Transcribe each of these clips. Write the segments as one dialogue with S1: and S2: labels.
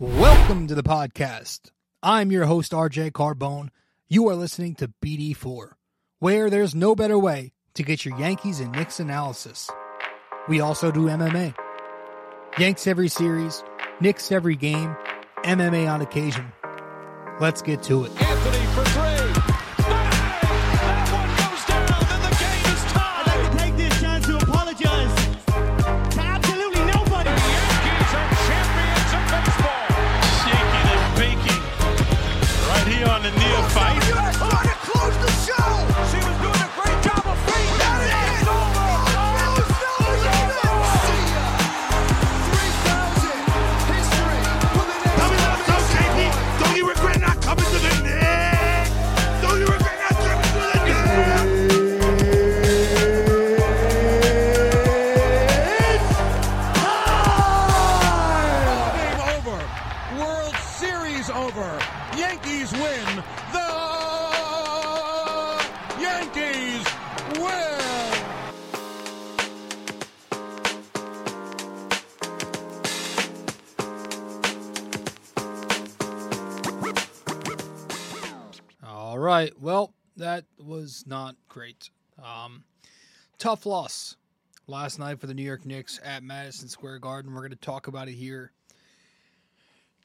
S1: Welcome to the podcast. I'm your host, RJ Carbone. You are listening to BD4, where there's no better way to get your Yankees and Knicks analysis. We also do MMA. Yanks every series, Knicks every game, MMA on occasion. Let's get to it.
S2: Anthony for three.
S3: Right.
S1: Well, that was not great. Um, tough loss last night for the New York Knicks at Madison Square Garden. We're going to talk about it here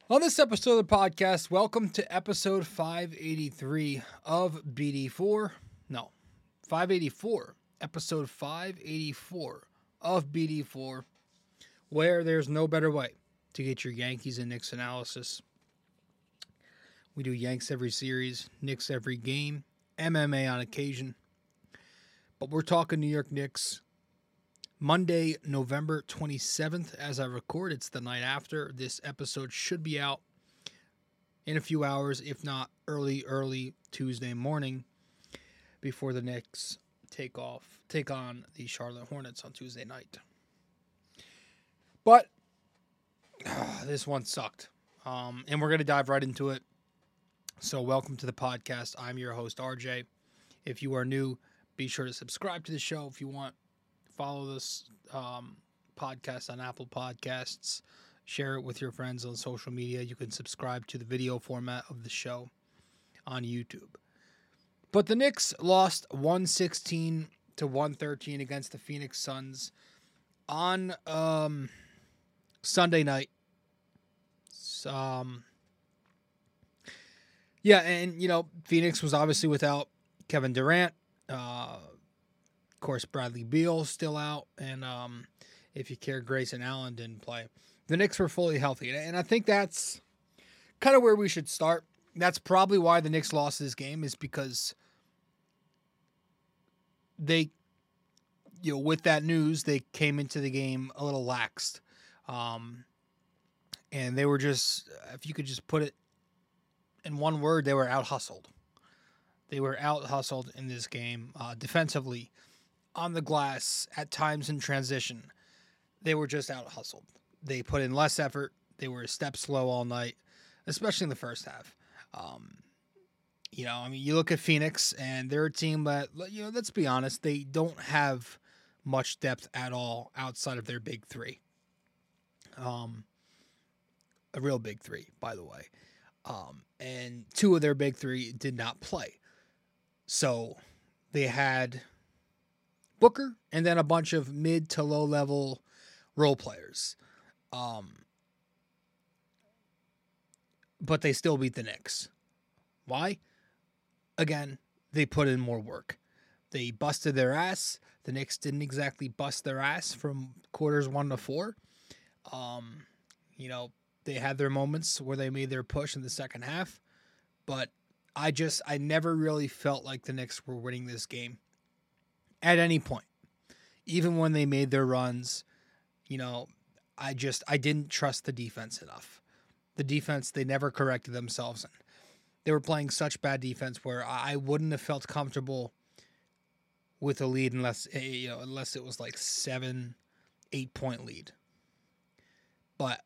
S1: on this episode of the podcast. Welcome to episode 583 of BD4. No, 584. Episode 584 of BD4, where there's no better way to get your Yankees and Knicks analysis. We do Yanks every series, Knicks every game, MMA on occasion. But we're talking New York Knicks. Monday, November 27th, as I record. It's the night after. This episode should be out in a few hours, if not early, early Tuesday morning before the Knicks take off, take on the Charlotte Hornets on Tuesday night. But this one sucked. Um, and we're going to dive right into it. So, welcome to the podcast. I'm your host, RJ. If you are new, be sure to subscribe to the show. If you want, follow this um, podcast on Apple Podcasts. Share it with your friends on social media. You can subscribe to the video format of the show on YouTube. But the Knicks lost 116 to 113 against the Phoenix Suns on um, Sunday night. Um, yeah, and you know, Phoenix was obviously without Kevin Durant. Uh, of course, Bradley Beal still out, and um, if you care, Grayson Allen didn't play. The Knicks were fully healthy, and- I think that's kind of where we should start. That's probably why the Knicks lost this game is because they, you know, with that news, they came into the game a little laxed, um, and they were just, if you could just put it in one word, they were out hustled. They were out hustled in this game uh, defensively, on the glass, at times in transition. They were just out hustled. They put in less effort. They were a step slow all night, especially in the first half. Um, you know, I mean, you look at Phoenix, and they're a team that, you know, let's be honest, they don't have much depth at all outside of their big three. Um, a real big three, by the way. Um, and two of their big three did not play. So they had Booker and then a bunch of mid to low level role players. Um, but they still beat the Knicks. Why? Again, they put in more work. They busted their ass. The Knicks didn't exactly bust their ass from quarters one to four. Um, you know, they had their moments where they made their push in the second half, but I just I never really felt like the Knicks were winning this game at any point. Even when they made their runs, you know, I just I didn't trust the defense enough. The defense they never corrected themselves in. They were playing such bad defense where I I wouldn't have felt comfortable with a lead unless eh, you know unless it was like seven, eight point lead. But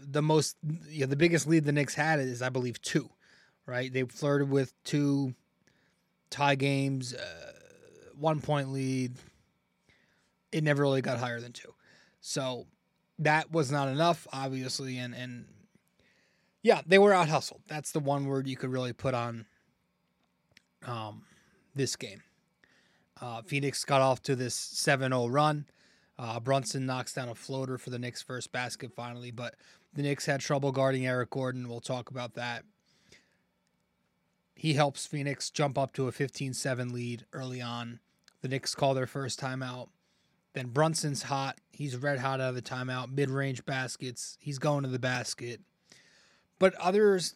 S1: the most, you know, the biggest lead the Knicks had is, I believe, two. Right? They flirted with two tie games, uh, one point lead. It never really got higher than two. So that was not enough, obviously, and and Yeah, they were out hustled. That's the one word you could really put on um, this game. Uh, Phoenix got off to this 7 0 run. Uh, Brunson knocks down a floater for the Knicks' first basket finally, but the Knicks had trouble guarding Eric Gordon. We'll talk about that. He helps Phoenix jump up to a 15 7 lead early on. The Knicks call their first timeout. Then Brunson's hot. He's red hot out of the timeout, mid range baskets. He's going to the basket. But others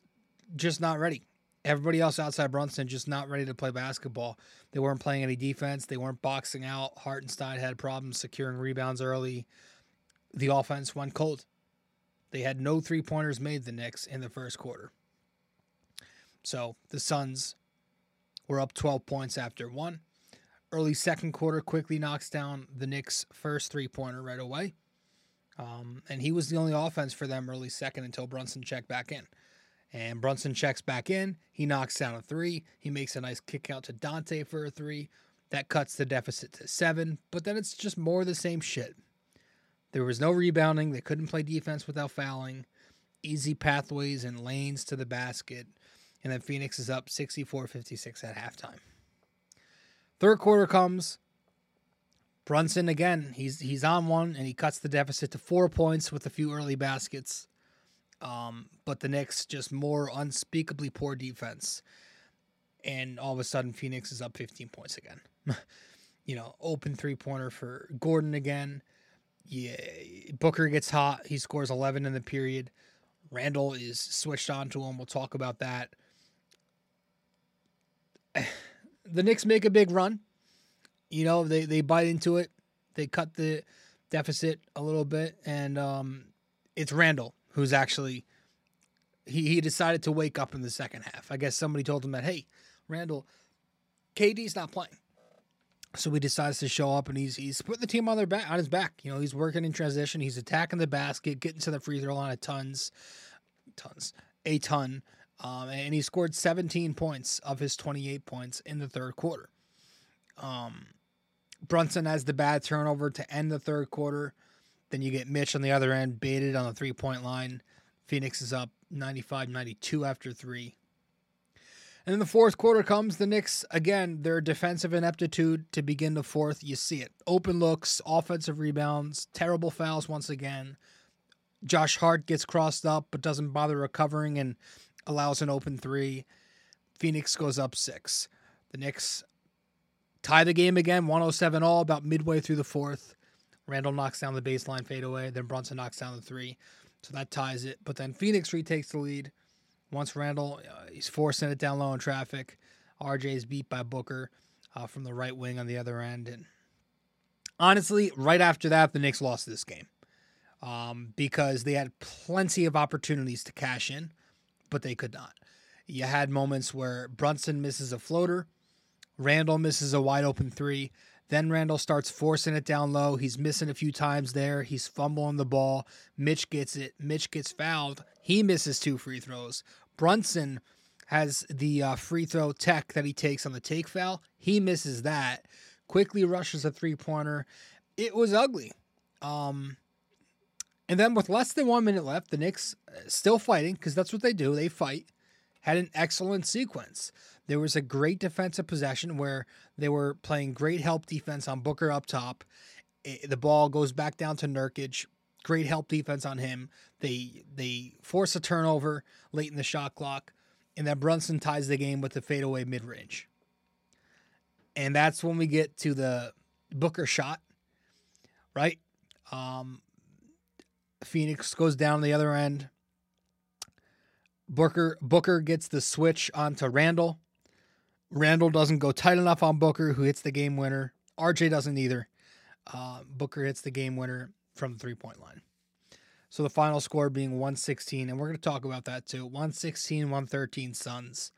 S1: just not ready. Everybody else outside Brunson just not ready to play basketball. They weren't playing any defense. They weren't boxing out. Hartenstein had problems securing rebounds early. The offense went cold. They had no three pointers made the Knicks in the first quarter. So the Suns were up 12 points after one. Early second quarter Quickley knocks down the Knicks' first three pointer right away. Um, and he was the only offense for them early second until Brunson checked back in. And Brunson checks back in. He knocks down a three. He makes a nice kick out to Donte for a three. That cuts the deficit to seven. But then it's just more of the same shit. There was no rebounding. They couldn't play defense without fouling. Easy pathways and lanes to the basket. And then Phoenix is up 64 56 at halftime. Third quarter comes. Brunson again, he's he's on one and he cuts the deficit to four points with a few early baskets. Um, but the Knicks just more unspeakably poor defense. And all of a sudden Phoenix is up 15 points again. you know, open three pointer for Gordon again. Yeah, Booker gets hot. He scores 11 in the period. Randall is switched on to him. We'll talk about that. The Knicks make a big run. You know, they, they bite into it. They cut the deficit a little bit. And um, it's Randall who's actually, he, he decided to wake up in the second half. I guess somebody told him that, hey, Randall, KD's not playing. So he decides to show up and he's he's putting the team on their back on his back. You know, he's working in transition, he's attacking the basket, getting to the free throw line a tons, tons, a ton. Um, and he scored 17 points of his 28 points in the third quarter. Um, Brunson has the bad turnover to end the third quarter. Then you get Mitch on the other end, baited on the three point line. Phoenix is up 95 92 after three. And then the fourth quarter comes. The Knicks, again, their defensive ineptitude to begin the fourth. You see it. Open looks, offensive rebounds, terrible fouls once again. Josh Hart gets crossed up but doesn't bother recovering and allows an open three. Phoenix goes up six. The Knicks tie the game again, 107 all, about midway through the fourth. Randall knocks down the baseline fadeaway. Then Brunson knocks down the three. So that ties it. But then Phoenix retakes the lead. Once Randall, uh, he's forcing it down low in traffic. RJ is beat by Booker uh, from the right wing on the other end. And honestly, right after that, the Knicks lost this game um, because they had plenty of opportunities to cash in, but they could not. You had moments where Brunson misses a floater, Randall misses a wide open three. Then Randall starts forcing it down low. He's missing a few times there. He's fumbling the ball. Mitch gets it. Mitch gets fouled. He misses two free throws. Brunson has the uh, free throw tech that he takes on the take foul. He misses that. Quickley rushes a three pointer. It was ugly. Um, and then with less than one minute left, the Knicks uh, still fighting because that's what they do. They fight. Had an excellent sequence. There was a great defensive possession where they were playing great help defense on Booker up top. It, the ball goes back down to Nurkic. Great help defense on him. They they force a turnover late in the shot clock, and then Brunson ties the game with the fadeaway mid range. And that's when we get to the Booker shot, right? Um, Phoenix goes down the other end. Booker Booker gets the switch onto Randall. Randall doesn't go tight enough on Booker, who hits the game winner. RJ doesn't either. Uh, Booker hits the game winner from the three point line. So the final score being 116, and we're going to talk about that too. 116, 113 Suns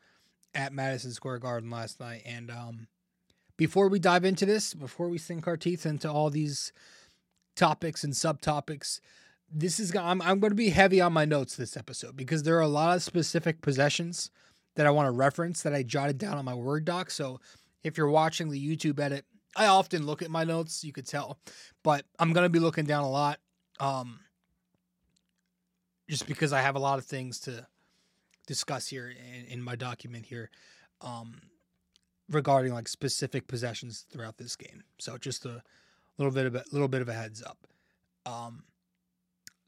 S1: at Madison Square Garden last night. And um, before we dive into this, before we sink our teeth into all these topics and subtopics, this is I'm I'm going to be heavy on my notes this episode because there are a lot of specific possessions that I want to reference that I jotted down on my Word doc. So if you're watching the YouTube edit, I often look at my notes, you could tell, but I'm going to be looking down a lot um just because I have a lot of things to discuss here in, in my document here um, regarding like specific possessions throughout this game. So just a little bit of a little bit of a heads up. Um,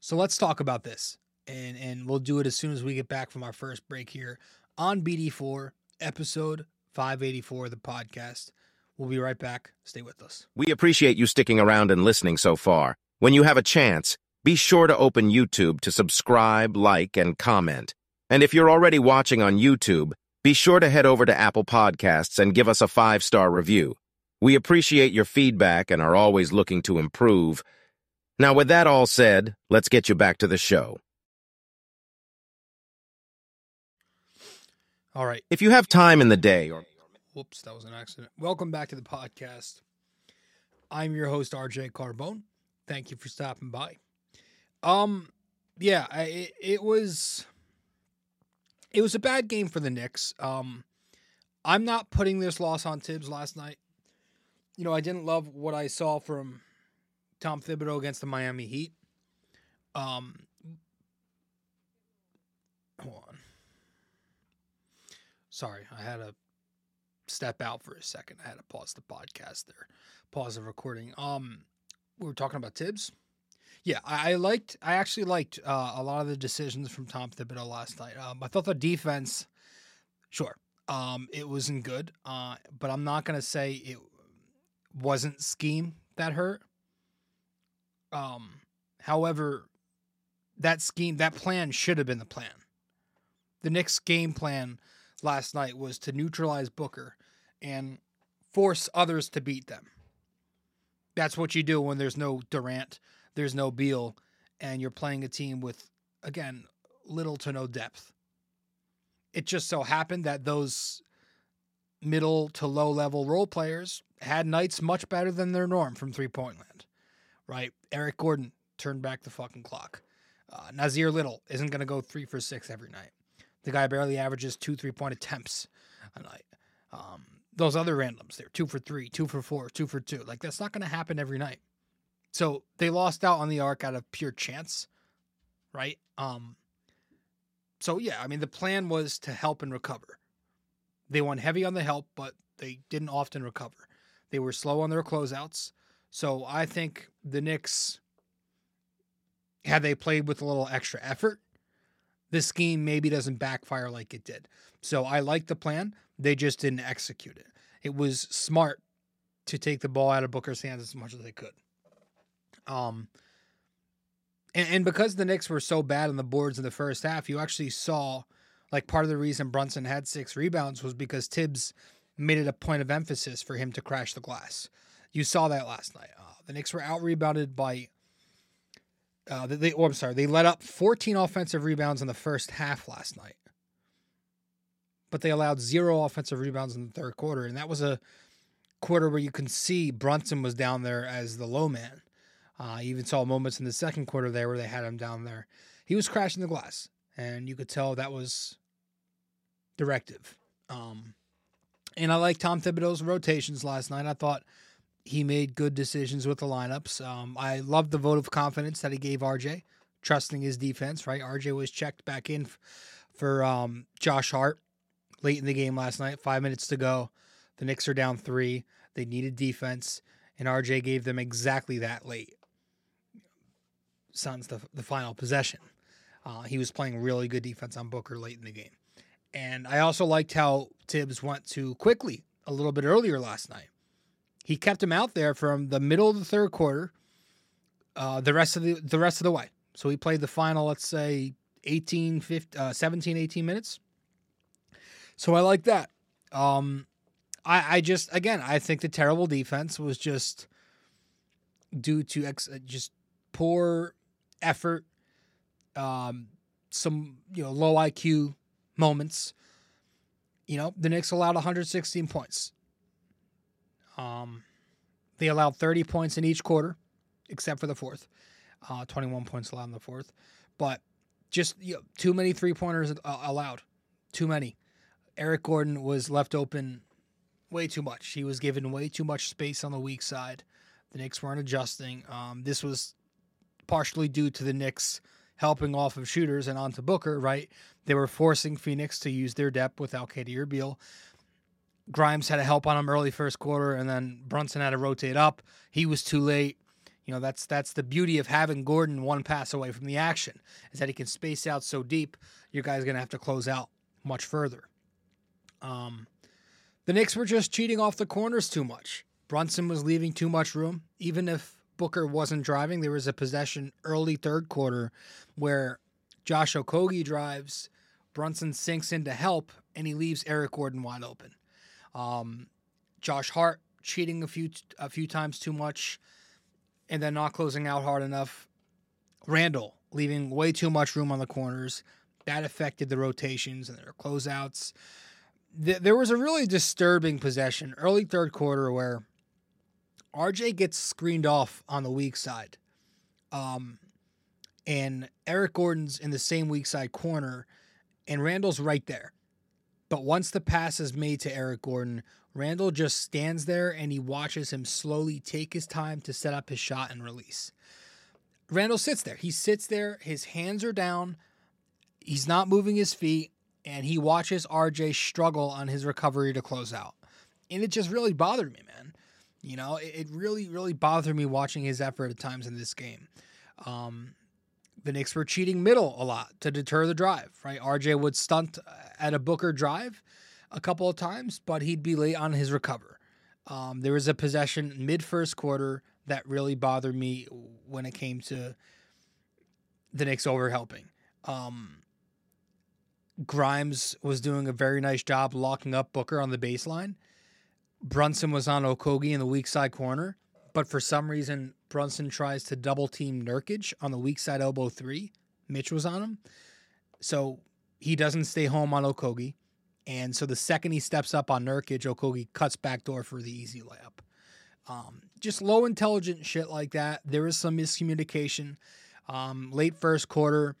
S1: so let's talk about this, and and we'll do it as soon as we get back from our first break here on BD4 episode 584 of the podcast. We'll be right back. Stay with us.
S4: We appreciate you sticking around and listening so far. When you have a chance, be sure to open YouTube to subscribe, like, and comment. And if you're already watching on YouTube, be sure to head over to Apple Podcasts and give us a five-star review. We appreciate your feedback and are always looking to improve. Now, with that all said, let's get you back to the show.
S1: All right.
S4: If you have time in the day or
S1: Whoops, that was an accident. Welcome back to the podcast. I'm your host RJ Carbone. Thank you for stopping by. Um, yeah, I, it, it was it was a bad game for the Knicks. Um, I'm not putting this loss on Thibs last night. You know, I didn't love what I saw from Tom Thibodeau against the Miami Heat. Um, hold on. Sorry, I had a step out for a second. I had to pause the podcast there, pause the recording. Um, we were talking about Thibs. Yeah, I, I liked. I actually liked uh, a lot of the decisions from Tom Thibodeau last night. Um, I thought the defense, sure, um, it wasn't good. Uh, but I'm not gonna say it wasn't scheme that hurt. Um, however, that scheme, that plan should have been the plan. The Knicks' game plan last night was to neutralize Booker and force others to beat them. That's what you do when there's no Durant, there's no Beal, and you're playing a team with, again, little to no depth. It just so happened that those middle to low level role players had nights much better than their norm from three point land, right? Eric Gordon turned back the fucking clock. Uh, Nassir Little isn't going to go three for six every night. The guy barely averages two three point attempts a night. Um, those other randoms, they're two for three, two for four, two for two. Like that's not going to happen every night. So they lost out on the arc out of pure chance, right? Um, so yeah, I mean the plan was to help and recover. They went heavy on the help, but they didn't often recover. They were slow on their closeouts. So I think the Knicks, had they played with a little extra effort, this scheme maybe doesn't backfire like it did. So I like the plan. They just didn't execute it. It was smart to take the ball out of Booker's hands as much as they could. Um, and, and because the Knicks were so bad on the boards in the first half, you actually saw like part of the reason Brunson had six rebounds was because Thibs made it a point of emphasis for him to crash the glass. You saw that last night. Uh, the Knicks were out rebounded by. Uh, they, oh, I'm sorry. They let up 14 offensive rebounds in the first half last night, but they allowed zero offensive rebounds in the third quarter, and that was a quarter where you can see Brunson was down there as the low man. Uh, I even saw moments in the second quarter there where they had him down there. He was crashing the glass, and you could tell that was directive. Um, and I like Tom Thibodeau's rotations last night. I thought he made good decisions with the lineups. Um, I love the vote of confidence that he gave RJ, trusting his defense. Right, RJ was checked back in f- for um, Josh Hart late in the game last night. Five minutes to go. The Knicks are down three. They needed defense, and RJ gave them exactly that late. Suns the the final possession. Uh, he was playing really good defense on Booker late in the game. And I also liked how Thibs went to Quickley a little bit earlier last night. He kept him out there from the middle of the third quarter, uh, the rest of the the rest of the way. So he played the final, let's say 18, 15, uh, 17, 18 minutes. So I like that. Um, I, I just again I think the terrible defense was just due to ex- uh, just poor effort, um, some you know low IQ moments. You know, the Knicks allowed 116 points. Um, they allowed 30 points in each quarter, except for the fourth. Uh, 21 points allowed in the fourth, but just you know, too many three pointers uh, allowed. Too many. Eric Gordon was left open way too much. He was given way too much space on the weak side. The Knicks weren't adjusting. Um, this was partially due to the Knicks helping off of shooters and onto Booker, right? They were forcing Phoenix to use their depth without KD or Beal. Grimes had to help on him early first quarter, and then Brunson had to rotate up. He was too late. You know, that's that's the beauty of having Gordon one pass away from the action, is that he can space out so deep. Your guy's gonna have to close out much further. Um, the Knicks were just cheating off the corners too much. Brunson was leaving too much room. Even if Booker wasn't driving, there was a possession early third quarter where Josh Okogie drives, Brunson sinks in to help, and he leaves Eric Gordon wide open. Um, Josh Hart cheating a few a few times too much, and then not closing out hard enough. Randall leaving way too much room on the corners. That affected the rotations and their closeouts. Th- there was a really disturbing possession early third quarter where RJ gets screened off on the weak side. Um, and Eric Gordon's in the same weak side corner, and Randall's right there. But once the pass is made to Eric Gordon, Randall just stands there and he watches him slowly take his time to set up his shot and release. Randall sits there. He sits there, his hands are down, he's not moving his feet, and he watches RJ struggle on his recovery to close out. And it just really bothered me, man. You know, it, really, really bothered me watching his effort at times in this game. Um, the Knicks were cheating middle a lot to deter the drive, right? RJ would stunt at a Booker drive a couple of times, but he'd be late on his recover. Um, there was a possession mid first quarter that really bothered me when it came to the Knicks over helping. Um, Grimes was doing a very nice job locking up Booker on the baseline. Brunson was on Okogie in the weak side corner, but for some reason Brunson tries to double team Nurkic on the weak side elbow three. Mitch was on him. So he doesn't stay home on Okogie. And so the second he steps up on Nurkic, Okogie cuts back door for the easy layup. Um, just low intelligent shit like that. There is some miscommunication. Um, late first quarter,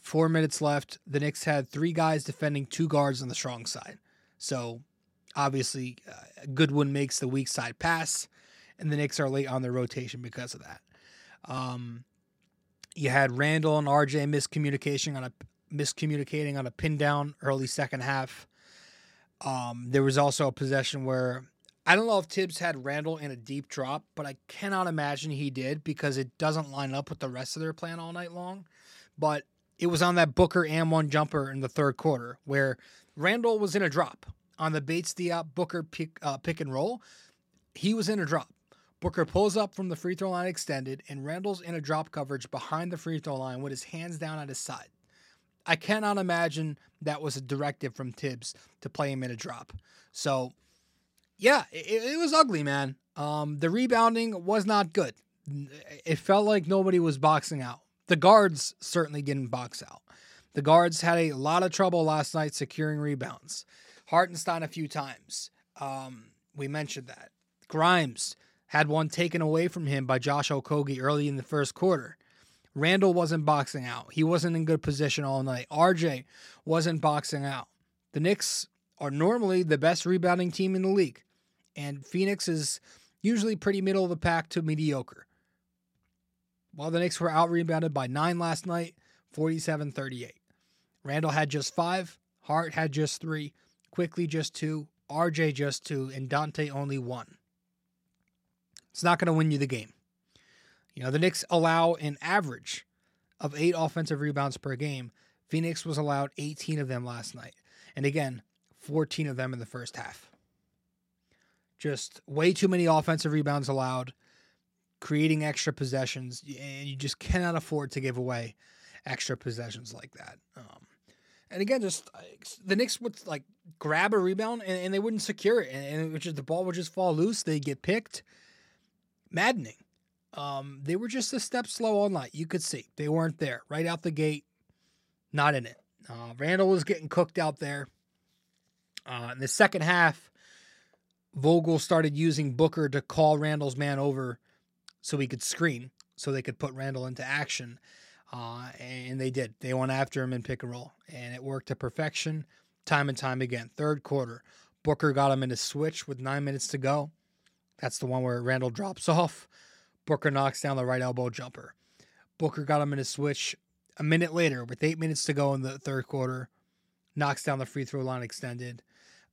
S1: four minutes left. The Knicks had three guys defending two guards on the strong side. So obviously, uh, Goodwin makes the weak side pass, and the Knicks are late on their rotation because of that. Um, you had Randall and RJ miscommunication on a miscommunicating on a pin down early second half. Um, there was also a possession where I don't know if Thibs had Randall in a deep drop, but I cannot imagine he did because it doesn't line up with the rest of their plan all night long. But it was on that Booker and one jumper in the third quarter where Randall was in a drop on the Bates Diop Booker pick, uh, pick and roll. He was in a drop. Booker pulls up from the free throw line extended, and Randall's in a drop coverage behind the free throw line with his hands down at his side. I cannot imagine that was a directive from Thibs to play him in a drop. So, yeah, it, it was ugly, man. Um, the rebounding was not good. It felt like nobody was boxing out. The guards certainly didn't box out. The guards had a lot of trouble last night securing rebounds. Hartenstein a few times. Um, we mentioned that. Grimes had one taken away from him by Josh Okogie early in the first quarter. Randall wasn't boxing out. He wasn't in good position all night. RJ wasn't boxing out. The Knicks are normally the best rebounding team in the league, and Phoenix is usually pretty middle of the pack to mediocre. While the Knicks were out rebounded by nine last night, 47 38. Randall had just five, Hart had just three, Quickley just two, RJ just two, and Donte only one. It's not going to win you the game. You know, the Knicks allow an average of eight offensive rebounds per game. Phoenix was allowed 18 of them last night. And again, 14 of them in the first half. Just way too many offensive rebounds allowed, creating extra possessions, and you just cannot afford to give away extra possessions like that. Um, and again, just the Knicks would like grab a rebound and, and they wouldn't secure it, and, and which is the ball would just fall loose. They get picked. Maddening. Um, they were just a step slow all night. You could see they weren't there right out the gate. Not in it. Uh, Randall was getting cooked out there. Uh, in the second half, Vogel started using Booker to call Randall's man over so he could screen, so they could put Randall into action. Uh, and they did. They went after him in pick and roll, and it worked to perfection time and time again. Third quarter, Booker got him in a switch with nine minutes to go. That's the one where Randall drops off. Booker knocks down the right elbow jumper. Booker got him in a switch a minute later, with eight minutes to go in the third quarter, knocks down the free throw line extended.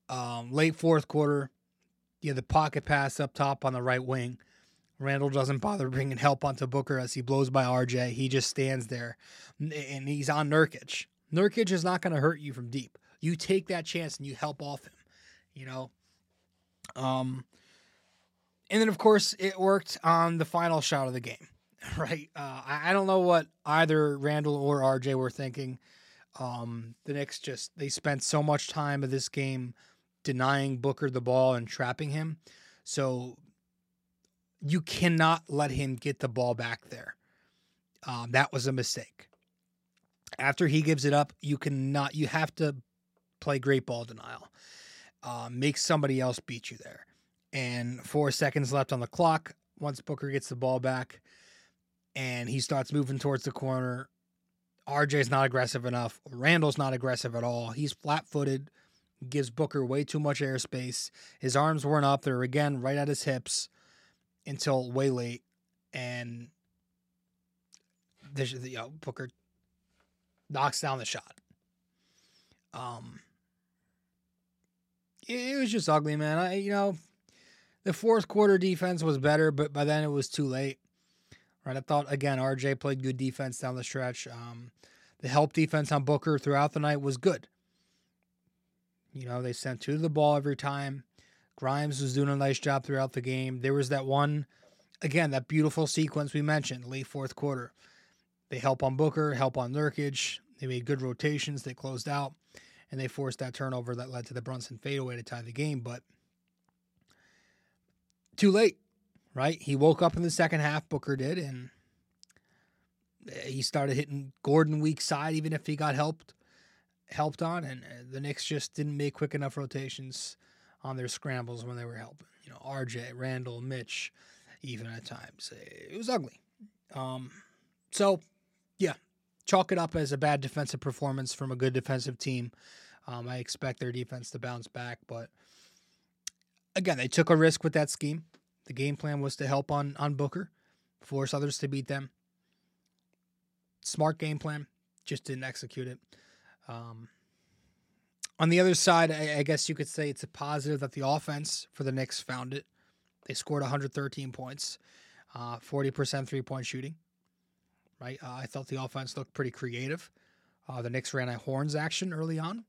S1: Um, late fourth quarter, yeah, the pocket pass up top on the right wing. Randall doesn't bother bringing help onto Booker as he blows by RJ. He just stands there, and he's on Nurkic. Nurkic is not going to hurt you from deep. You take that chance and you help off him. You know. Um. And then, of course, it worked on the final shot of the game, right? Uh, I, I don't know what either Randall or RJ were thinking. Um, the Knicks just they spent so much time of this game denying Booker the ball and trapping him. So you cannot let him get the ball back there. Um, that was a mistake. After he gives it up, you cannot. You have to play great ball denial. Uh, make somebody else beat you there. And four seconds left on the clock. Once Booker gets the ball back, and he starts moving towards the corner, RJ's not aggressive enough. Randall's not aggressive at all. He's flat footed, gives Booker way too much airspace. His arms weren't up. They're again right at his hips until way late. And there's, you know, Booker knocks down the shot. Um, it was just ugly, man. I, you know, the fourth quarter defense was better, but by then it was too late. Right, I thought again RJ played good defense down the stretch. Um, the help defense on Booker throughout the night was good. You know, they sent two to the ball every time. Grimes was doing a nice job throughout the game. There was that one, again, that beautiful sequence we mentioned, late fourth quarter. They help on Booker, help on Nurkic. They made good rotations. They closed out, and they forced that turnover that led to the Brunson fadeaway to tie the game. But too late, right? He woke up in the second half. Booker did, and he started hitting Gordon weak side, even if he got helped helped on, and uh, the Knicks just didn't make quick enough rotations on their scrambles when they were helping. You know, RJ, Randall, Mitch, even at times. It was ugly. Um, so, yeah, chalk it up as a bad defensive performance from a good defensive team. Um, I expect their defense to bounce back, but again, they took a risk with that scheme. The game plan was to help on on Booker, force others to beat them. Smart game plan, just didn't execute it. Um, on the other side, I, I guess you could say it's a positive that the offense for the Knicks found it. They scored 113 points, uh, 40% three point shooting. Right, uh, I thought the offense looked pretty creative. Uh, the Knicks ran a horns action early on.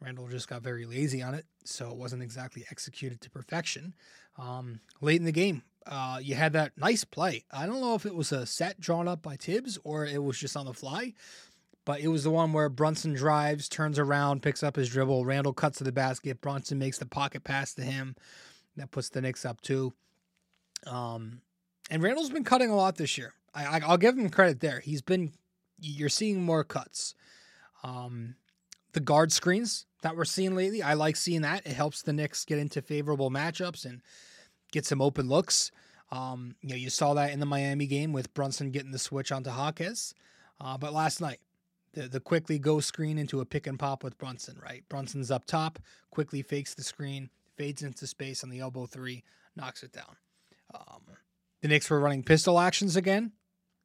S1: Randall just got very lazy on it, so it wasn't exactly executed to perfection. Um, late in the game, uh, you had that nice play. I don't know if it was a set drawn up by Thibs or it was just on the fly, but it was the one where Brunson drives, turns around, picks up his dribble. Randall cuts to the basket. Brunson makes the pocket pass to him. That puts the Knicks up too. Um, and Randall's been cutting a lot this year. I, will give him credit there. He's been, you're seeing more cuts. Um, the guard screens that we're seeing lately, I like seeing that. It helps the Knicks get into favorable matchups and get some open looks. Um, you know, you saw that in the Miami game with Brunson getting the switch onto Hawkes. Uh, but last night, the, the Quickley go screen into a pick and pop with Brunson, right? Brunson's up top, Quickley fakes the screen, fades into space on the elbow three, knocks it down. Um, the Knicks were running pistol actions again.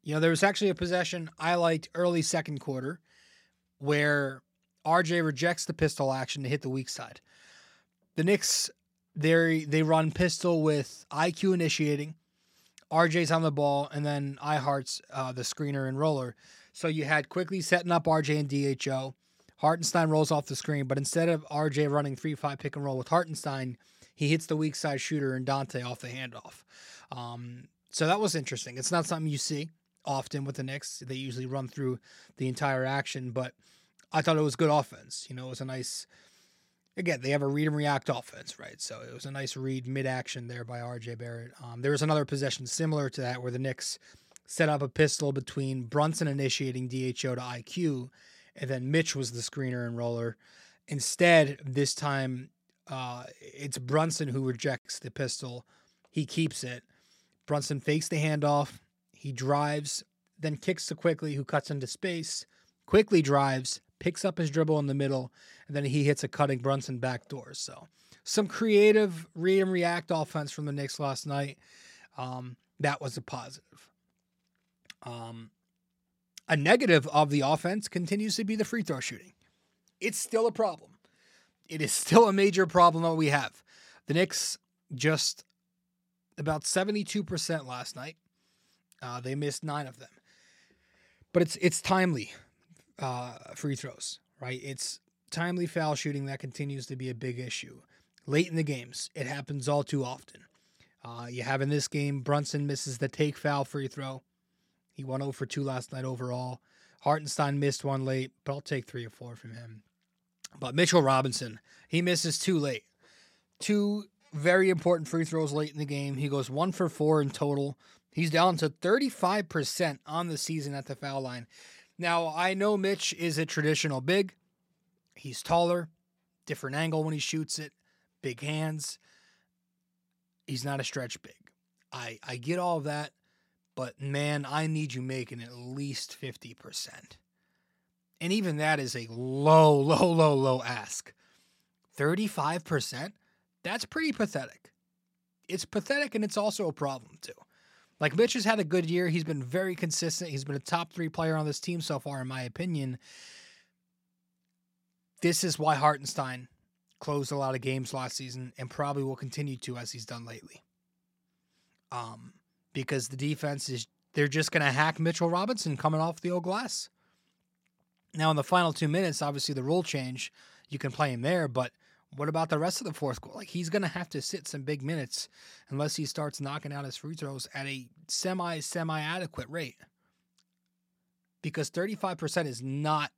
S1: You know, there was actually a possession I liked early second quarter where RJ rejects the pistol action to hit the weak side. The Knicks they they run pistol with IQ initiating, RJ's on the ball, and then I-Hart's uh, the screener and roller. So you had Quickley setting up RJ and DHO. Hartenstein rolls off the screen, but instead of RJ running 3 5 pick and roll with Hartenstein, he hits the weak side shooter and Donte off the handoff. Um, so that was interesting. It's not something you see often with the Knicks. They usually run through the entire action, but I thought it was good offense. You know, it was a nice. Again, they have a read and react offense, right? So it was a nice read mid action there by RJ Barrett. Um, there was another possession similar to that where the Knicks set up a pistol between Brunson initiating DHO to IQ, and then Mitch was the screener and roller. Instead, this time uh, it's Brunson who rejects the pistol. He keeps it. Brunson fakes the handoff. He drives, then kicks to Quickley, who cuts into space. Quickley drives, picks up his dribble in the middle, and then he hits a cutting Brunson backdoor. So some creative read and react offense from the Knicks last night. Um, that was a positive. Um, A negative of the offense continues to be the free throw shooting. It's still a problem. It is still a major problem that we have. The Knicks just about 72% last night. Uh, they missed nine of them. But it's it's timely uh, free throws, right? It's timely foul shooting that continues to be a big issue. Late in the games, it happens all too often. Uh, you have in this game, Brunson misses the take foul free throw. He went 0 for 2 last night overall. Hartenstein missed one late, but I'll take three or four from him. But Mitchell Robinson, he misses two late. Two very important free throws late in the game. He goes one for four in total. He's down to 35% on the season at the foul line. Now, I know Mitch is a traditional big. He's taller, different angle when he shoots it, big hands. He's not a stretch big. I, I get all of that, but man, I need you making at least 50%. And even that is a low, low, low, low ask. 35%? That's pretty pathetic. It's pathetic and it's also a problem, too. Like Mitch has had a good year. He's been very consistent. He's been a top three player on this team so far, in my opinion. This is why Hartenstein closed a lot of games last season and probably will continue to as he's done lately. Um, because the defense is they're just going to hack Mitchell Robinson coming off the old glass. Now in the final two minutes, obviously the rule change, you can play him there, but what about the rest of the fourth quarter? Like he's going to have to sit some big minutes unless he starts knocking out his free throws at a semi semi adequate rate. Because 35% is not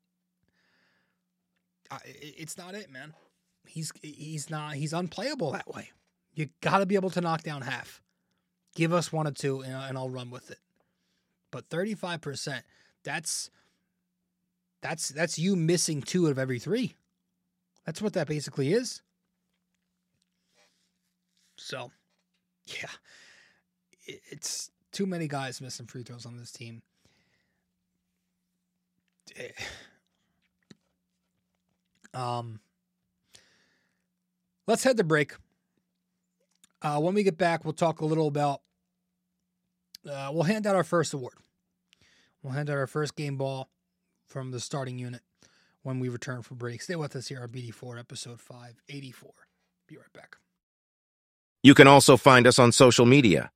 S1: it's not it, man. He's he's not he's unplayable that way. You got to be able to knock down half. Give us one or two and, and I'll run with it. But 35%, that's that's that's you missing two of every 3. That's what that basically is. So, yeah, it's too many guys missing free throws on this team. Eh. Um, let's head to break. Uh, when we get back, we'll talk a little about. Uh, we'll hand out our first award. We'll hand out our first game ball from the starting unit when we return from break. Stay with us here on BD4, episode 584. Be right back.
S4: You can also find us on social media.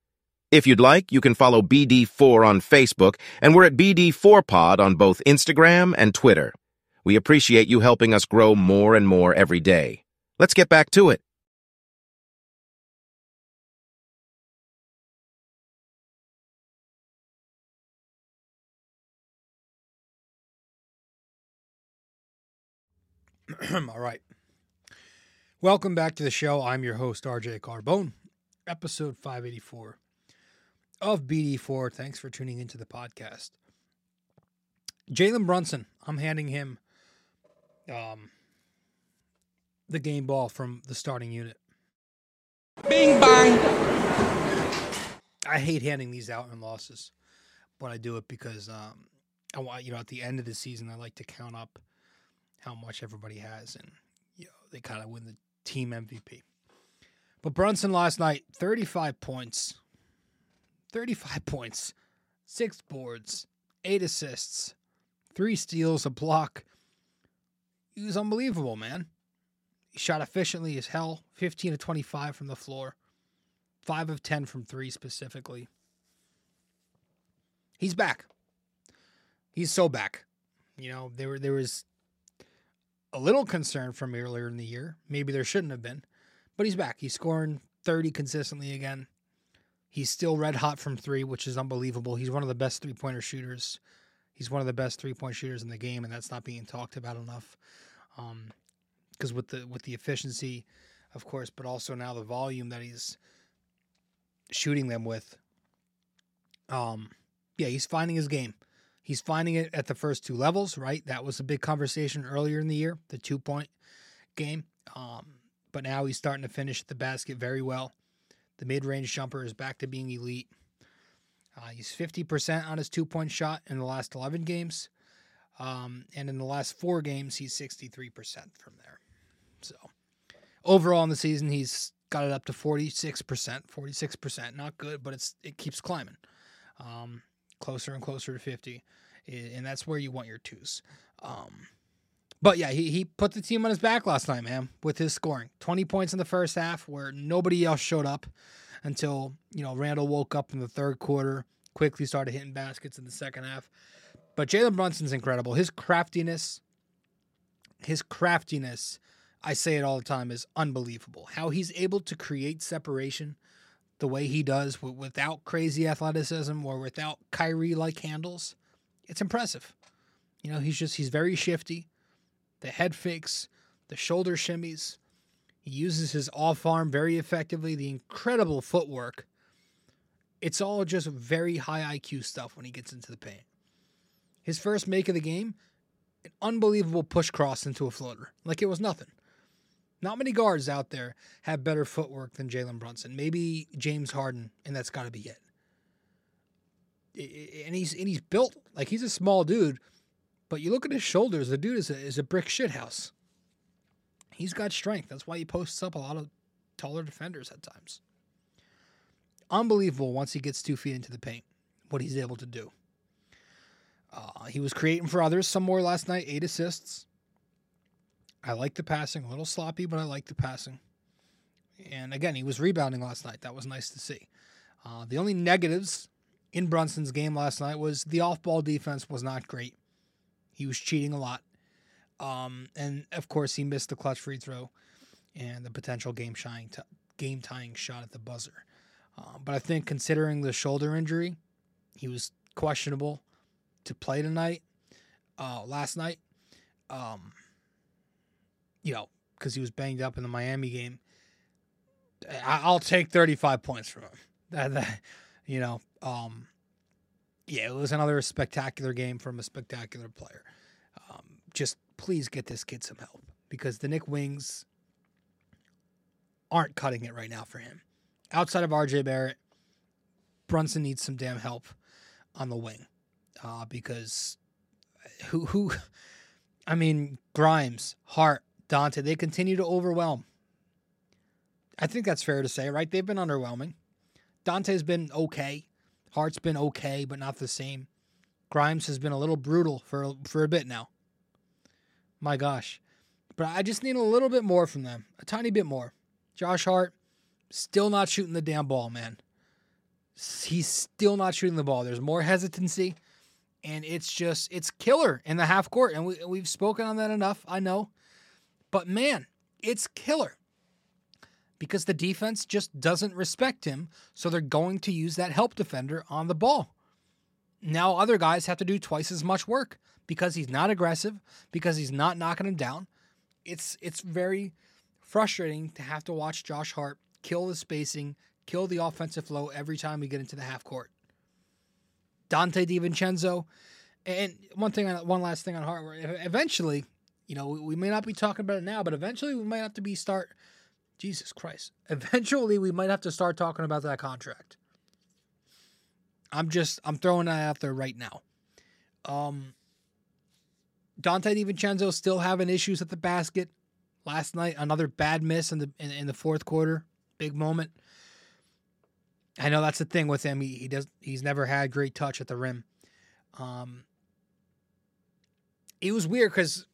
S4: If you'd like, you can follow BD4 on Facebook, and we're at BD4Pod on both Instagram and Twitter. We appreciate you helping us grow more and more every day. Let's get back to it.
S1: All right. Welcome back to the show. I'm your host, RJ Carbone, episode 584 of BD4. Thanks for tuning into the podcast. Jalen Brunson, I'm handing him um, the game ball from the starting unit.
S2: Bing bong.
S1: I hate handing these out in losses, but I do it because um, I want you know at the end of the season I like to count up how much everybody has, and you know they kind of win the team MVP. But Brunson last night, 35 points, 35 points, six boards, eight assists, three steals, a block. He was unbelievable, man. He shot efficiently as hell, 15 to 25 from the floor, 5 of 10 from 3 specifically. He's back. He's so back. You know, there were there was a little concern from earlier in the year. Maybe there shouldn't have been, but he's back. He's scoring 30 consistently again. He's still red hot from three, which is unbelievable. He's one of the best three pointer shooters. He's one of the best three point shooters in the game, and that's not being talked about enough. Because um, with the with the efficiency, of course, but also now the volume that he's shooting them with. Um, yeah, he's finding his game. He's finding it at the first two levels, right? That was a big conversation earlier in the year, the two point game. Um, but now he's starting to finish the basket very well. The mid range jumper is back to being elite. Uh, he's 50% on his two point shot in the last 11 games. Um, and in the last four games, he's 63% from there. So overall in the season, he's got it up to 46%. 46%, not good, but it's it keeps climbing. Um, closer and closer to 50. And that's where you want your twos. Um, but yeah, he, he put the team on his back last night, man, with his scoring. 20 points in the first half where nobody else showed up until, you know, Randall woke up in the third quarter, Quickley started hitting baskets in the second half. But Jalen Brunson's incredible. His craftiness, his craftiness, I say it all the time, is unbelievable. How he's able to create separation the way he does without crazy athleticism or without Kyrie like handles, it's impressive. You know, he's just, he's very shifty. The head fakes, the shoulder shimmies. He uses his off arm very effectively, the incredible footwork. It's all just very high IQ stuff when he gets into the paint. His first make of the game, an unbelievable push cross into a floater. Like it was nothing. Not many guards out there have better footwork than Jalen Brunson. Maybe James Harden, and that's got to be it. And he's and he's built like he's a small dude, but you look at his shoulders. The dude is a, is a brick shithouse. He's got strength. That's why he posts up a lot of taller defenders at times. Unbelievable once he gets two feet into the paint, what he's able to do. Uh, he was creating for others some more last night, eight assists. I like the passing, a little sloppy, but I like the passing. And again, he was rebounding last night. That was nice to see. Uh, the only negatives in Brunson's game last night was the off-ball defense was not great. He was cheating a lot, um, and of course, he missed the clutch free throw and the potential game tying game tying shot at the buzzer. Uh, but I think considering the shoulder injury, he was questionable to play tonight. Uh, last night, um, you know, because he was banged up in the Miami game. I- I'll take 35 points from him. That, that, you know, um, yeah, it was another spectacular game from a spectacular player. Um, just please get this kid some help because the Knick Wings aren't cutting it right now for him. Outside of RJ Barrett, Brunson needs some damn help on the wing uh, because who who I mean Grimes, Hart, Donte, they continue to overwhelm. I think that's fair to say, right? They've been underwhelming. Donte's been okay. Hart's been okay, but not the same. Grimes has been a little brutal for for a bit now. My gosh. But I just need a little bit more from them. A tiny bit more. Josh Hart still not shooting the damn ball, man. He's still not shooting the ball. There's more hesitancy and it's just it's killer in the half court and we we've spoken on that enough, I know. But man, it's killer because the defense just doesn't respect him. So they're going to use that help defender on the ball. Now other guys have to do twice as much work because he's not aggressive, because he's not knocking him down. It's it's very frustrating to have to watch Josh Hart kill the spacing, kill the offensive flow every time we get into the half court. Donte DiVincenzo, and one thing, on one last thing on Hart. Eventually, you know, we we may not be talking about it now, but eventually we might have to be start Jesus Christ. Eventually, we might have to start talking about that contract. I'm just I'm throwing that out there right now. Um, Donte DiVincenzo still having issues at the basket. Last night, another bad miss in the in, in the fourth quarter, big moment. I know that's the thing with him. He, he does he's never had great touch at the rim. Um, it was weird because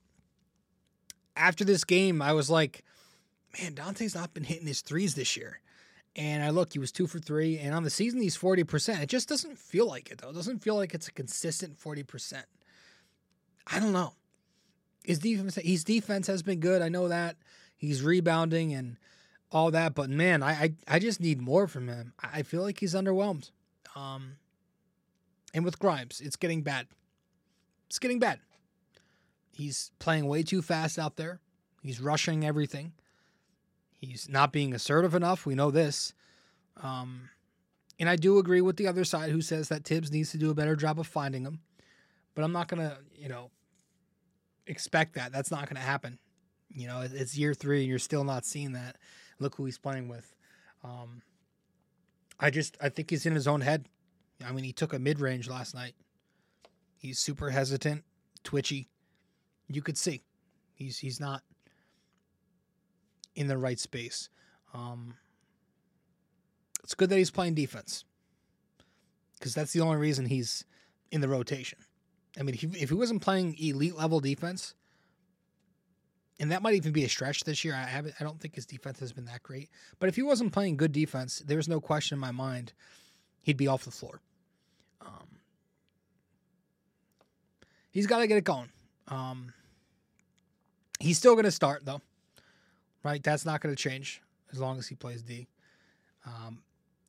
S1: after this game, I was like, man, Donte's not been hitting his threes this year. And I look, he was two for three. And on the season, he's 40%. It just doesn't feel like it, though. It doesn't feel like it's a consistent 40%. I don't know. His defense, his defense has been good. I know that. He's rebounding and all that. But man, I, I, I just need more from him. I feel like he's underwhelmed. Um, and with Grimes, it's getting bad. It's getting bad. He's playing way too fast out there. He's rushing everything. He's not being assertive enough. We know this. Um, and I do agree with the other side who says that Thibs needs to do a better job of finding him. But I'm not going to, you know, expect that. That's not going to happen. You know, it's year three and you're still not seeing that. Look who he's playing with. Um, I just, I think he's in his own head. I mean, he took a mid range last night. He's super hesitant, twitchy. You could see he's he's not in the right space. Um, it's good that he's playing defense because that's the only reason he's in the rotation. I mean, if he, if he wasn't playing elite level defense, and that might even be a stretch this year. I haven't. I don't think his defense has been that great. But if he wasn't playing good defense, there's no question in my mind he'd be off the floor. Um, he's got to get it going. Um, he's still going to start though, right? That's not going to change as long as he plays D,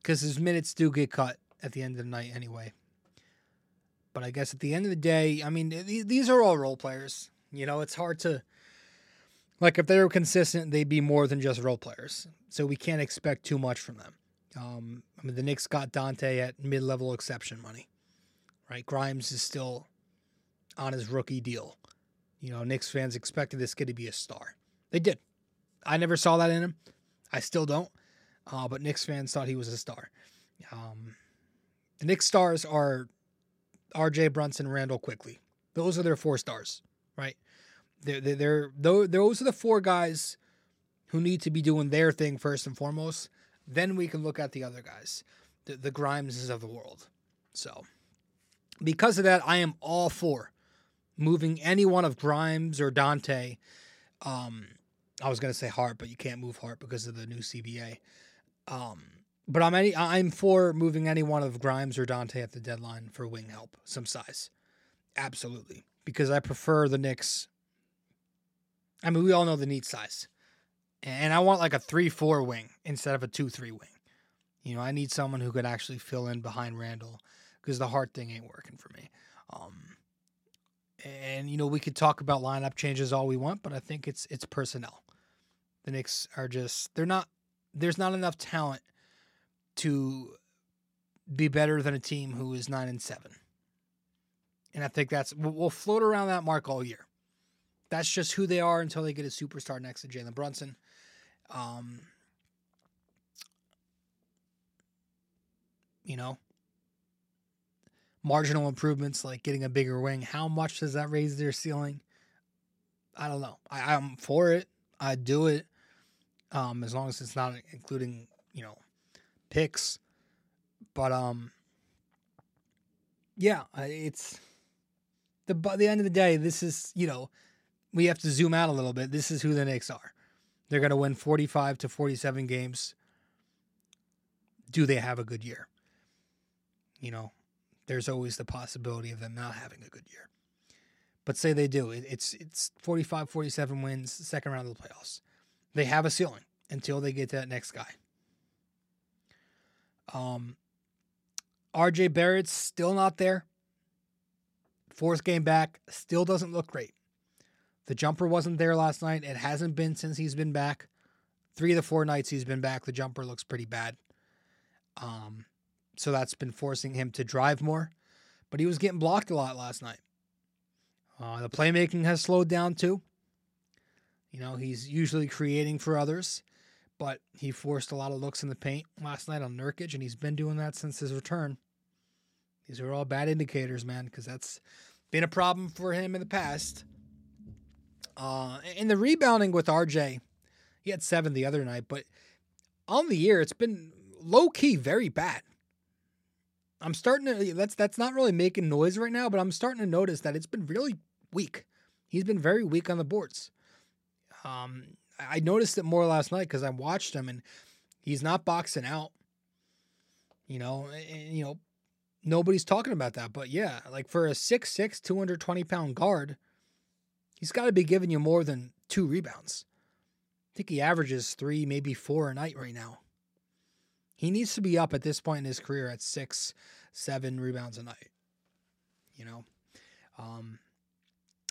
S1: because his minutes do get cut at the end of the night anyway. But I guess at the end of the day, I mean, th- these are all role players. You know, it's hard to like if they were consistent, they'd be more than just role players. So we can't expect too much from them. Um, I mean, the Knicks got Donte at mid-level exception money, right? Grimes is still on his rookie deal. You know, Knicks fans expected this kid to be a star. They did. I never saw that in him. I still don't. Uh, but Knicks fans thought he was a star. Um, the Knicks stars are R.J. Brunson, Randle Quickley. Those are their four stars, right? They're, they're, they're those are the four guys who need to be doing their thing first and foremost. Then we can look at the other guys, the, the Grimeses of the world. So, because of that, I am all for moving any one of Grimes or Donte. Um, I was gonna say Hart, but you can't move Hart because of the new CBA. Um, but I'm any I'm for moving any one of Grimes or Donte at the deadline for wing help, some size, absolutely, because I prefer the Knicks. I mean, we all know the need size, and I want like a three-four wing instead of a two-three wing. You know, I need someone who could actually fill in behind Randle because the Hart thing ain't working for me. Um, and you know, we could talk about lineup changes all we want, but I think it's it's personnel. The Knicks are just they're not there's not enough talent to be better than a team who is nine and seven. And I think that's we'll, float around that mark all year. That's just who they are until they get a superstar next to Jalen Brunson. Um, you know, marginal improvements like getting a bigger wing. How much does that raise their ceiling? I don't know. I, I'm for it. I'd do it. Um, as long as it's not including, you know, picks. But um yeah, it's the the end of the day, this is, you know, we have to zoom out a little bit. This is who the Knicks are. They're going to win 45 to 47 games. Do they have a good year? You know, there's always the possibility of them not having a good year. But say they do. It's it's 45 47 wins, second round of the playoffs. They have a ceiling until they get to that next guy. Um, RJ Barrett's still not there. Fourth game back, still doesn't look great. The jumper wasn't there last night. It hasn't been since he's been back. Three of the four nights he's been back, the jumper looks pretty bad. Um, so that's been forcing him to drive more. But he was getting blocked a lot last night. Uh, the playmaking has slowed down too. You know, he's usually creating for others, but he forced a lot of looks in the paint last night on Nurkic, and he's been doing that since his return. These are all bad indicators, man, because that's been a problem for him in the past. Uh, and the rebounding with RJ, he had seven the other night, but on the year, it's been low key very bad. I'm starting to that's that's not really making noise right now, but I'm starting to notice that it's been really weak. He's been very weak on the boards. Um, I noticed it more last night because I watched him and he's not boxing out. You know, and, you know, nobody's talking about that, but yeah, like for a 6'6", 220 pound guard, he's got to be giving you more than two rebounds. I think he averages three, maybe four a night right now. He needs to be up at this point in his career at six, seven rebounds a night. You know, um,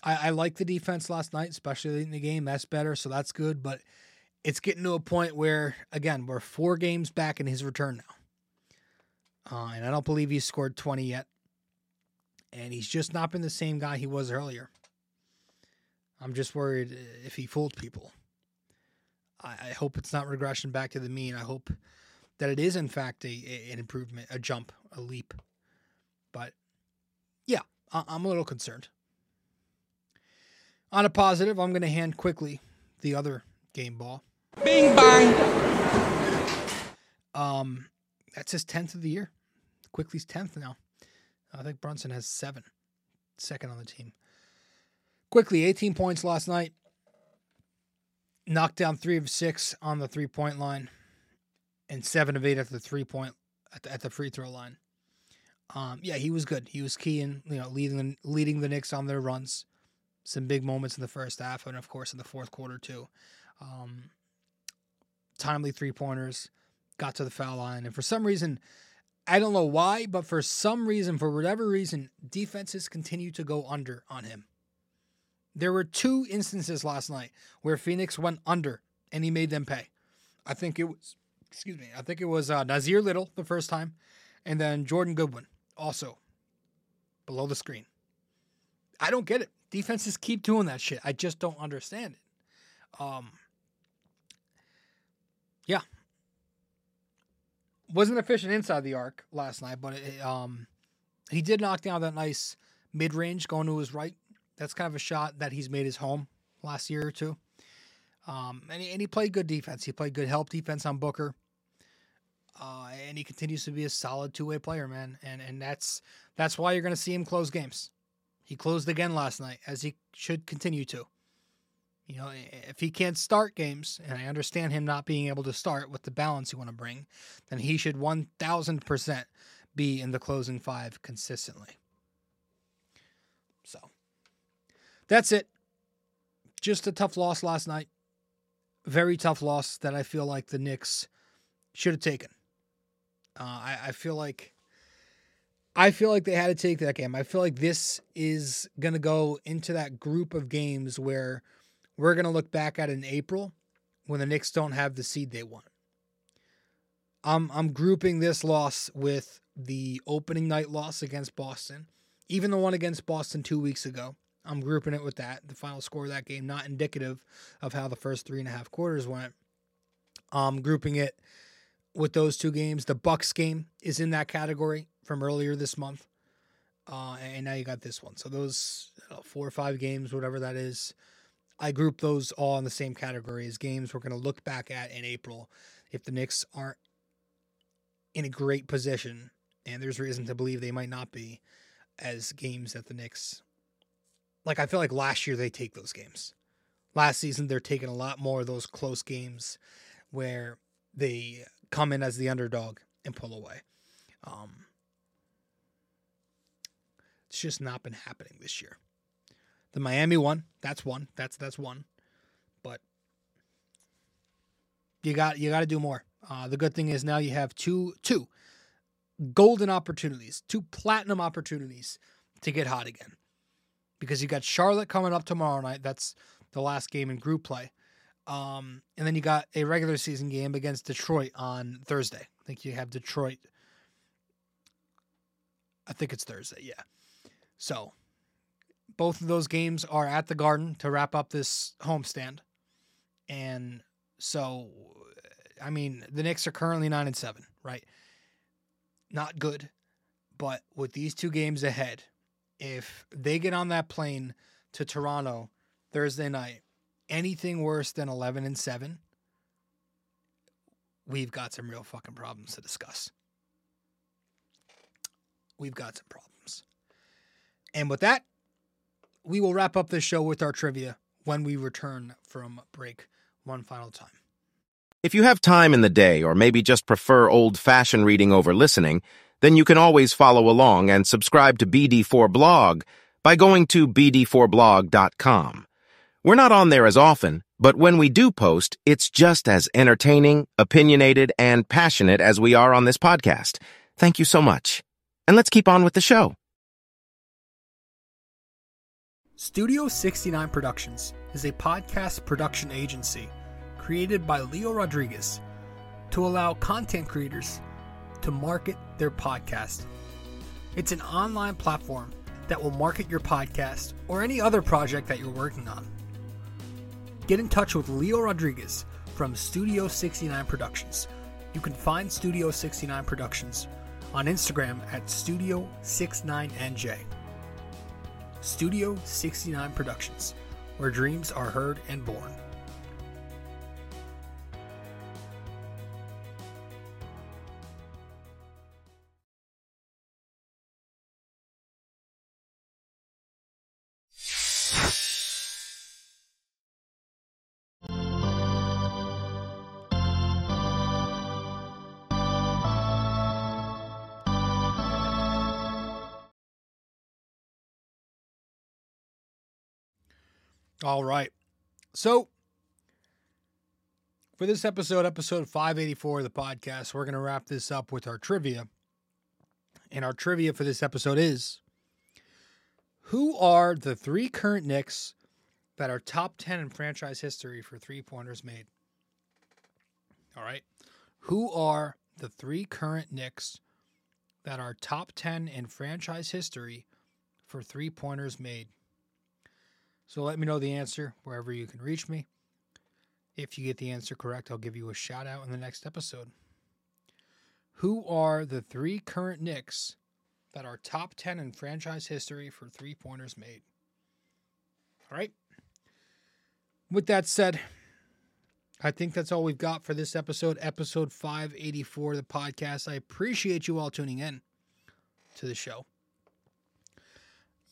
S1: I, I like the defense last night, especially in the game. That's better, so that's good. But it's getting to a point where, again, we're four games back in his return now, uh, and I don't believe he's scored twenty yet. And he's just not been the same guy he was earlier. I'm just worried if he fooled people. I, I hope it's not regression back to the mean. I hope that it is in fact a, an improvement, a jump, a leap. But yeah, I'm a little concerned. On a positive, I'm going to hand Quickley the other game ball.
S2: Bing bang.
S1: Um, that's his tenth of the year. Quickley's tenth now. I think Brunson has seven. second on the team. Quickley, 18 points last night. Knocked down three of six on the three point line, and seven of eight at the three point at the, at the free throw line. Um, yeah, he was good. He was key in you know leading the, leading the Knicks on their runs. Some big moments in the first half, and of course in the fourth quarter too. Um, timely three pointers, got to the foul line, and for some reason, I don't know why, but for some reason, for whatever reason, defenses continue to go under on him. There were two instances last night where Phoenix went under and he made them pay. I think it was, excuse me, I think it was uh, Nassir Little the first time, and then Jordan Goodwin also below the screen. I don't get it. Defenses keep doing that shit. I just don't understand it. Um, yeah, wasn't efficient inside the arc last night, but it, um, he did knock down that nice mid range going to his right. That's kind of a shot that he's made his home last year or two. Um, and, he, and he played good defense. He played good help defense on Booker. Uh, and he continues to be a solid two way player, man. And and that's that's why you're going to see him close games. He closed again last night, as he should continue to. You know, if he can't start games, and I understand him not being able to start with the balance you want to bring, then he should 1000% be in the closing five consistently. So that's it. Just a tough loss last night. Very tough loss that I feel like the Knicks should have taken. Uh, I, I feel like I feel like they had to take that game. I feel like this is gonna go into that group of games where we're gonna look back at in April when the Knicks don't have the seed they want. I'm I'm grouping this loss with the opening night loss against Boston, even the one against Boston two weeks ago. I'm grouping it with that. The final score of that game, not indicative of how the first three and a half quarters went. I'm grouping it with those two games. The Bucks game is in that category from earlier this month, uh, and now you got this one. So those uh, four or five games, whatever that is, I group those all in the same category as games we're going to look back at in April if the Knicks aren't in a great position, and there's reason to believe they might not be, as games that the Knicks. Like I feel like last year they take those games. Last season they're taking a lot more of those close games where they come in as the underdog and pull away. Um, it's just not been happening this year. The Miami one, that's one. That's that's one. But you got you got to do more. Uh, the good thing is now you have two two golden opportunities, two platinum opportunities to get hot again. Because you got Charlotte coming up tomorrow night. That's the last game in group play. Um, and then you got a regular season game against Detroit on Thursday. I think you have Detroit. I think it's Thursday, yeah. So both of those games are at the Garden to wrap up this homestand. And so, I mean, the Knicks are currently nine and seven, right? Not good, but with these two games ahead, if they get on that plane to Toronto Thursday night, anything worse than eleven and seven, we've got some real fucking problems to discuss. We've got some problems. And with that, we will wrap up this show with our trivia when we return from break one final time.
S4: If you have time in the day or maybe just prefer old fashioned reading over listening, then you can always follow along and subscribe to BD4 Blog by going to BD4blog.com. We're not on there as often, but when we do post, it's just as entertaining, opinionated, and passionate as we are on this podcast. Thank you so much. And let's keep on with the show.
S1: Studio 69 Productions is a podcast production agency created by Leo Rodriguez to allow content creators to market their podcast. It's an online platform that will market your podcast or any other project that you're working on. Get in touch with Leo Rodriguez from Studio 69 Productions. You can find Studio 69 Productions on Instagram at Studio 69NJ. Studio 69 Productions, where dreams are heard and born. All right. So, for this episode, episode 584 of the podcast, we're going to wrap this up with our trivia. And our trivia for this episode is Who are the three current Knicks that are top 10 in franchise history for three pointers made? All right. Who are the three current Knicks that are top 10 in franchise history for three pointers made? So let me know the answer wherever you can reach me. If you get the answer correct, I'll give you a shout out in the next episode. Who are the three current Knicks that are top 10 in franchise history for three pointers made? All right. With that said, I think that's all we've got for this episode, episode 584 of the podcast. I appreciate you all tuning in to the show.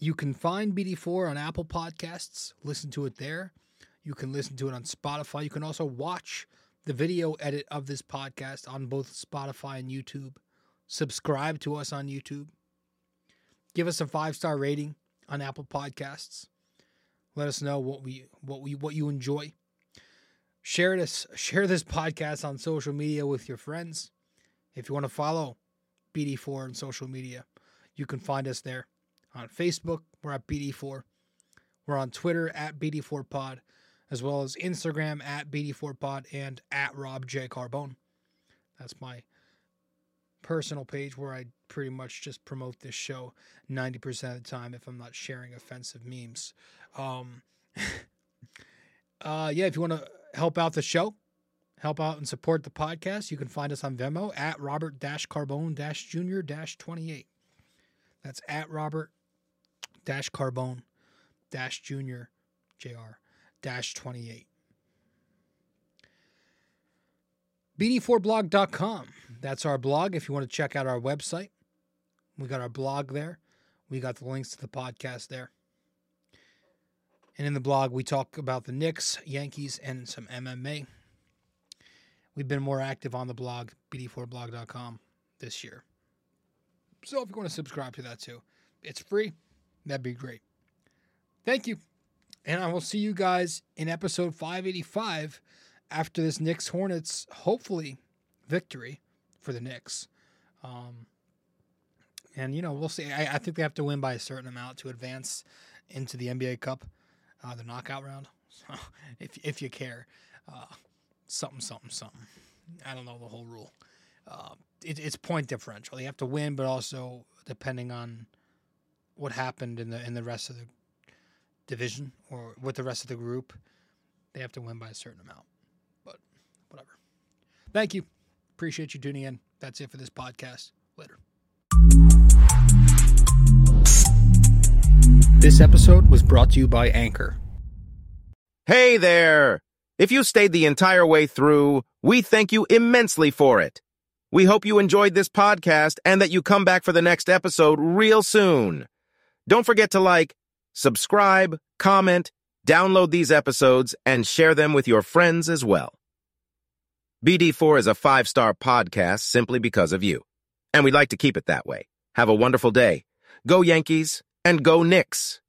S1: You can find BD4 on Apple Podcasts, listen to it there. You can listen to it on Spotify. You can also watch the video edit of this podcast on both Spotify and YouTube. Subscribe to us on YouTube. Give us a five star rating on Apple Podcasts. Let us know what we what we what you enjoy. Share this share this podcast on social media with your friends. If you want to follow BD4 on social media, you can find us there. On Facebook, we're at BD4. We're on Twitter at BD4Pod, as well as Instagram at BD4Pod and at Rob J. Carbone. That's my personal page where I pretty much just promote this show 90% of the time if I'm not sharing offensive memes. Um, uh, yeah, if you want to help out the show, help out and support the podcast, you can find us on Venmo at Robert Carbone Junior 28. That's at Robert dash Carbone dash Junior Jr. dash 28. BD4blog.com. That's our blog if you want to check out our website. We got our blog there. We got the links to the podcast there. And in the blog, we talk about the Knicks, Yankees, and some MMA. We've been more active on the blog, bd4blog.com, this year. So if you want to subscribe to that too, it's free. That'd be great. Thank you. And I will see you guys in episode 585 after this Knicks Hornets, hopefully, victory for the Knicks. Um, and, you know, we'll see. I, I, think they have to win by a certain amount to advance into the NBA Cup, uh, the knockout round. So if, if you care, uh, something, something, something. I don't know the whole rule. Uh, it, it's point differential. They have to win, but also depending on what happened in the in the rest of the division or with the rest of the group, they have to win by a certain amount. But whatever. Thank you. Appreciate you tuning in. That's it for this podcast. Later. This episode was brought to you by Anchor.
S4: Hey there! If you stayed the entire way through, we thank you immensely for it. We hope you enjoyed this podcast and that you come back for the next episode real soon. Don't forget to like, subscribe, comment, download these episodes, and share them with your friends as well. BD4 is a five-star podcast simply because of you. And we'd like to keep it that way. Have a wonderful day. Go Yankees and go Knicks.